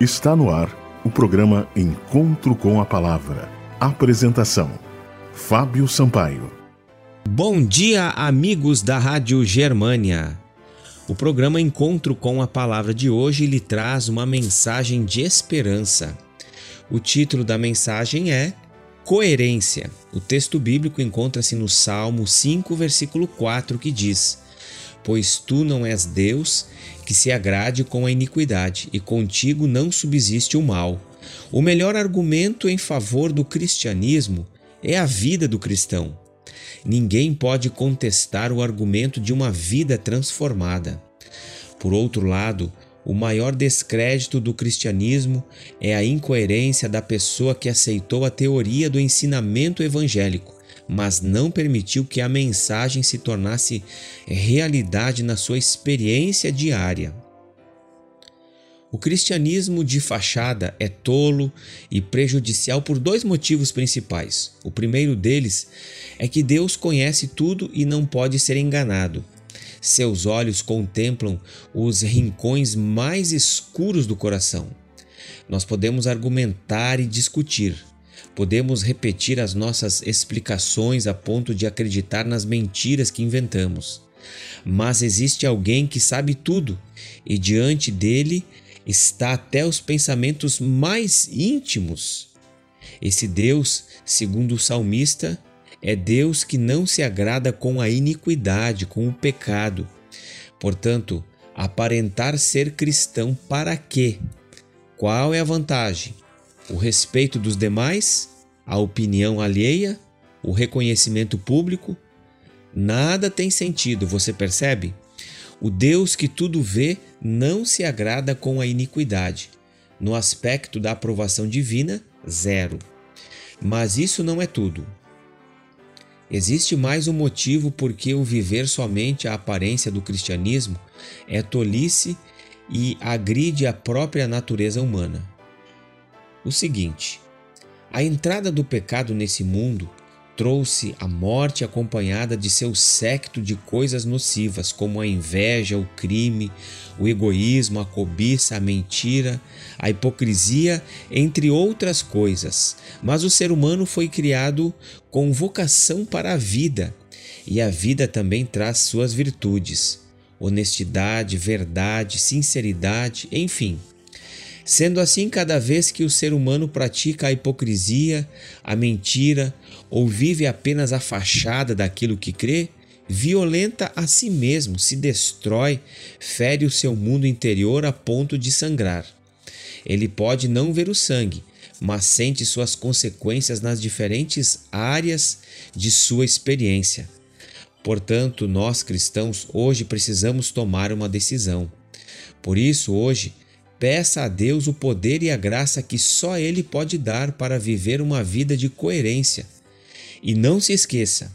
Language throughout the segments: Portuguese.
Está no ar o programa Encontro com a Palavra. Apresentação: Fábio Sampaio. Bom dia, amigos da Rádio Germânia. O programa Encontro com a Palavra de hoje lhe traz uma mensagem de esperança. O título da mensagem é Coerência. O texto bíblico encontra-se no Salmo 5, versículo 4, que diz: Pois tu não és Deus que se agrade com a iniquidade, e contigo não subsiste o mal. O melhor argumento em favor do cristianismo é a vida do cristão. Ninguém pode contestar o argumento de uma vida transformada. Por outro lado, o maior descrédito do cristianismo é a incoerência da pessoa que aceitou a teoria do ensinamento evangélico, mas não permitiu que a mensagem se tornasse realidade na sua experiência diária. O cristianismo de fachada é tolo e prejudicial por dois motivos principais. O primeiro deles é que Deus conhece tudo e não pode ser enganado. Seus olhos contemplam os rincões mais escuros do coração. Nós podemos argumentar e discutir. Podemos repetir as nossas explicações a ponto de acreditar nas mentiras que inventamos. Mas existe alguém que sabe tudo e diante dele está até os pensamentos mais íntimos. Esse Deus, segundo o salmista, é Deus que não se agrada com a iniquidade, com o pecado. Portanto, aparentar ser cristão para quê? Qual é a vantagem? O respeito dos demais? A opinião alheia? O reconhecimento público? Nada tem sentido, você percebe? O Deus que tudo vê não se agrada com a iniquidade. No aspecto da aprovação divina, zero. Mas isso não é tudo. Existe mais um motivo por que o viver somente a aparência do cristianismo é tolice e agride a própria natureza humana. O seguinte: a entrada do pecado nesse mundo trouxe a morte acompanhada de seu séquito de coisas nocivas, como a inveja, o crime, o egoísmo, a cobiça, a mentira, a hipocrisia, entre outras coisas. Mas o ser humano foi criado com vocação para a vida, e a vida também traz suas virtudes: honestidade, verdade, sinceridade, enfim. Sendo assim, cada vez que o ser humano pratica a hipocrisia, a mentira ou vive apenas a fachada daquilo que crê, violenta a si mesmo, se destrói, fere o seu mundo interior a ponto de sangrar. Ele pode não ver o sangue, mas sente suas consequências nas diferentes áreas de sua experiência. Portanto, nós cristãos hoje precisamos tomar uma decisão. Por isso, hoje, Peça a Deus o poder e a graça que só Ele pode dar para viver uma vida de coerência. E não se esqueça,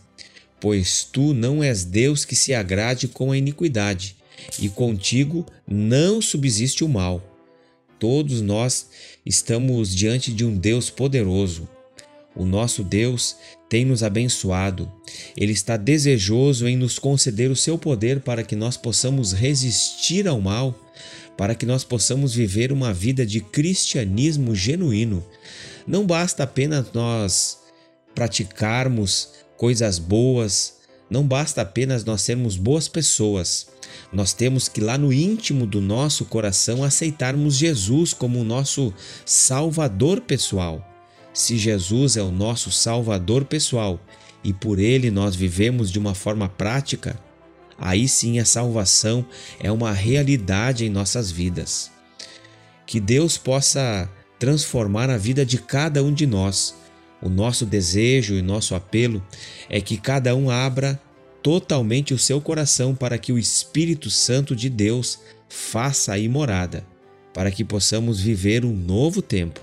pois tu não és Deus que se agrade com a iniquidade, e contigo não subsiste o mal. Todos nós estamos diante de um Deus poderoso. O nosso Deus tem nos abençoado. Ele está desejoso em nos conceder o seu poder para que nós possamos resistir ao mal para que nós possamos viver uma vida de cristianismo genuíno. Não basta apenas nós praticarmos coisas boas, não basta apenas nós sermos boas pessoas. Nós temos que lá no íntimo do nosso coração aceitarmos Jesus como o nosso Salvador pessoal. Se Jesus é o nosso Salvador pessoal e por ele nós vivemos de uma forma prática, aí sim a salvação é uma realidade em nossas vidas. Que Deus possa transformar a vida de cada um de nós. O nosso desejo e nosso apelo é que cada um abra totalmente o seu coração para que o Espírito Santo de Deus faça aí morada, para que possamos viver um novo tempo.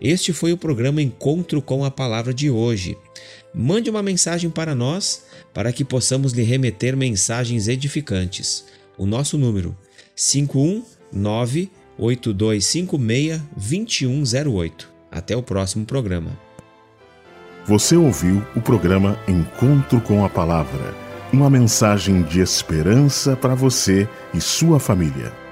Este foi o programa Encontro com a Palavra de hoje. Mande uma mensagem para nós para que possamos lhe remeter mensagens edificantes. O nosso número 519 8256 2108. Até o próximo programa. Você ouviu o programa Encontro com a Palavra, uma mensagem de esperança para você e sua família.